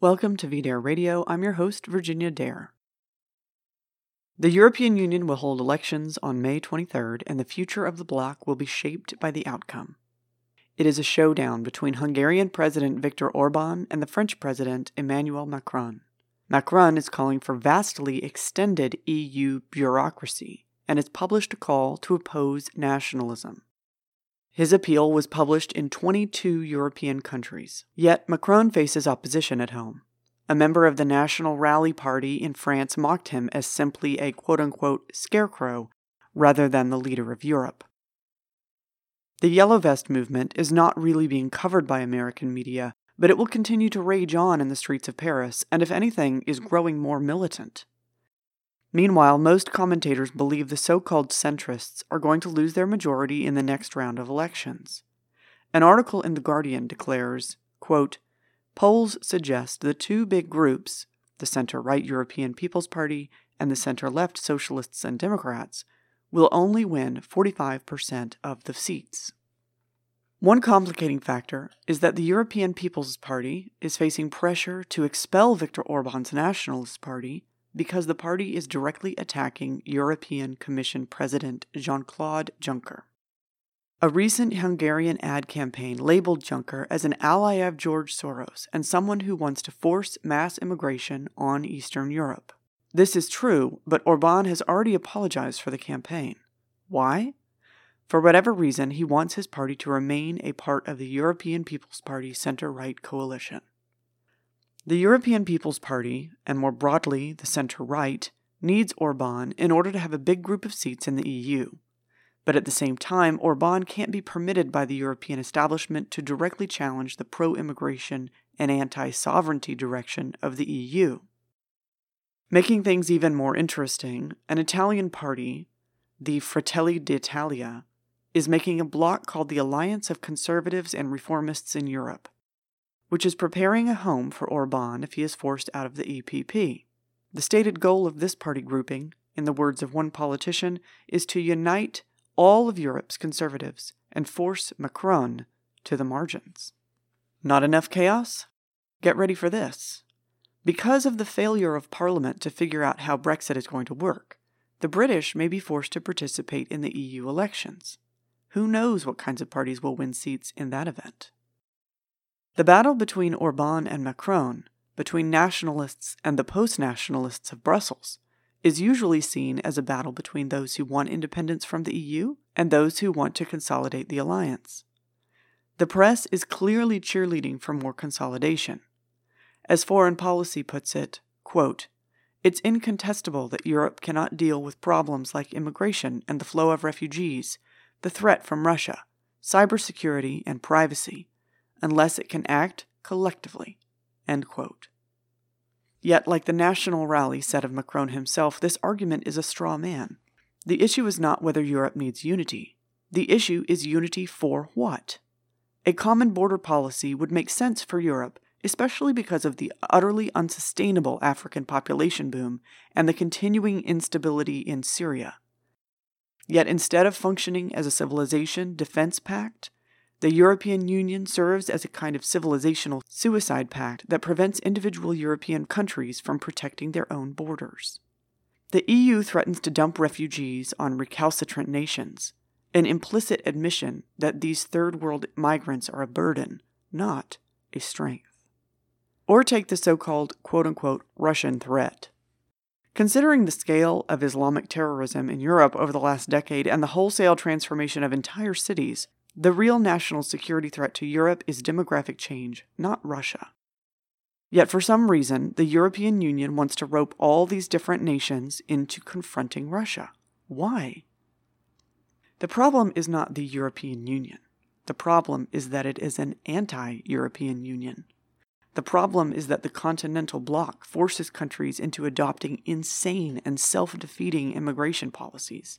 Welcome to VDare Radio. I'm your host, Virginia Dare. The European Union will hold elections on May 23rd, and the future of the bloc will be shaped by the outcome. It is a showdown between Hungarian President Viktor Orban and the French President Emmanuel Macron. Macron is calling for vastly extended EU bureaucracy and has published a call to oppose nationalism. His appeal was published in 22 European countries, yet Macron faces opposition at home. A member of the National Rally Party in France mocked him as simply a quote unquote scarecrow rather than the leader of Europe. The Yellow Vest movement is not really being covered by American media, but it will continue to rage on in the streets of Paris, and if anything, is growing more militant. Meanwhile, most commentators believe the so called centrists are going to lose their majority in the next round of elections. An article in The Guardian declares quote, Polls suggest the two big groups, the center right European People's Party and the center left Socialists and Democrats, will only win 45% of the seats. One complicating factor is that the European People's Party is facing pressure to expel Viktor Orban's Nationalist Party because the party is directly attacking European Commission President Jean Claude Juncker. A recent Hungarian ad campaign labeled Juncker as an ally of George Soros and someone who wants to force mass immigration on Eastern Europe. This is true, but Orban has already apologized for the campaign. Why? For whatever reason, he wants his party to remain a part of the European People's Party center right coalition. The European People's Party, and more broadly the center right, needs Orban in order to have a big group of seats in the EU. But at the same time, Orban can't be permitted by the European establishment to directly challenge the pro immigration and anti sovereignty direction of the EU. Making things even more interesting, an Italian party, the Fratelli d'Italia, is making a bloc called the Alliance of Conservatives and Reformists in Europe which is preparing a home for Orban if he is forced out of the EPP. The stated goal of this party grouping, in the words of one politician, is to unite all of Europe's conservatives and force Macron to the margins. Not enough chaos? Get ready for this. Because of the failure of Parliament to figure out how Brexit is going to work, the British may be forced to participate in the EU elections. Who knows what kinds of parties will win seats in that event? The battle between Orban and Macron, between nationalists and the post nationalists of Brussels, is usually seen as a battle between those who want independence from the EU and those who want to consolidate the alliance. The press is clearly cheerleading for more consolidation. As foreign policy puts it, quote, it's incontestable that Europe cannot deal with problems like immigration and the flow of refugees, the threat from Russia, cybersecurity, and privacy unless it can act collectively. Yet, like the National Rally said of Macron himself, this argument is a straw man. The issue is not whether Europe needs unity. The issue is unity for what? A common border policy would make sense for Europe, especially because of the utterly unsustainable African population boom and the continuing instability in Syria. Yet instead of functioning as a civilization defense pact, the European Union serves as a kind of civilizational suicide pact that prevents individual European countries from protecting their own borders. The EU threatens to dump refugees on recalcitrant nations, an implicit admission that these third world migrants are a burden, not a strength. Or take the so called quote unquote Russian threat. Considering the scale of Islamic terrorism in Europe over the last decade and the wholesale transformation of entire cities, the real national security threat to Europe is demographic change, not Russia. Yet for some reason, the European Union wants to rope all these different nations into confronting Russia. Why? The problem is not the European Union. The problem is that it is an anti European Union. The problem is that the continental bloc forces countries into adopting insane and self defeating immigration policies.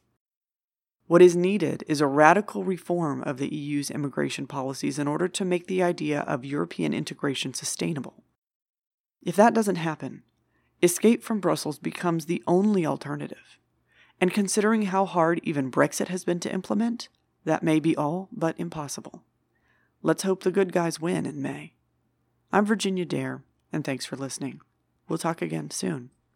What is needed is a radical reform of the EU's immigration policies in order to make the idea of European integration sustainable. If that doesn't happen, escape from Brussels becomes the only alternative. And considering how hard even Brexit has been to implement, that may be all but impossible. Let's hope the good guys win in May. I'm Virginia Dare. and thanks for listening. We'll talk again soon.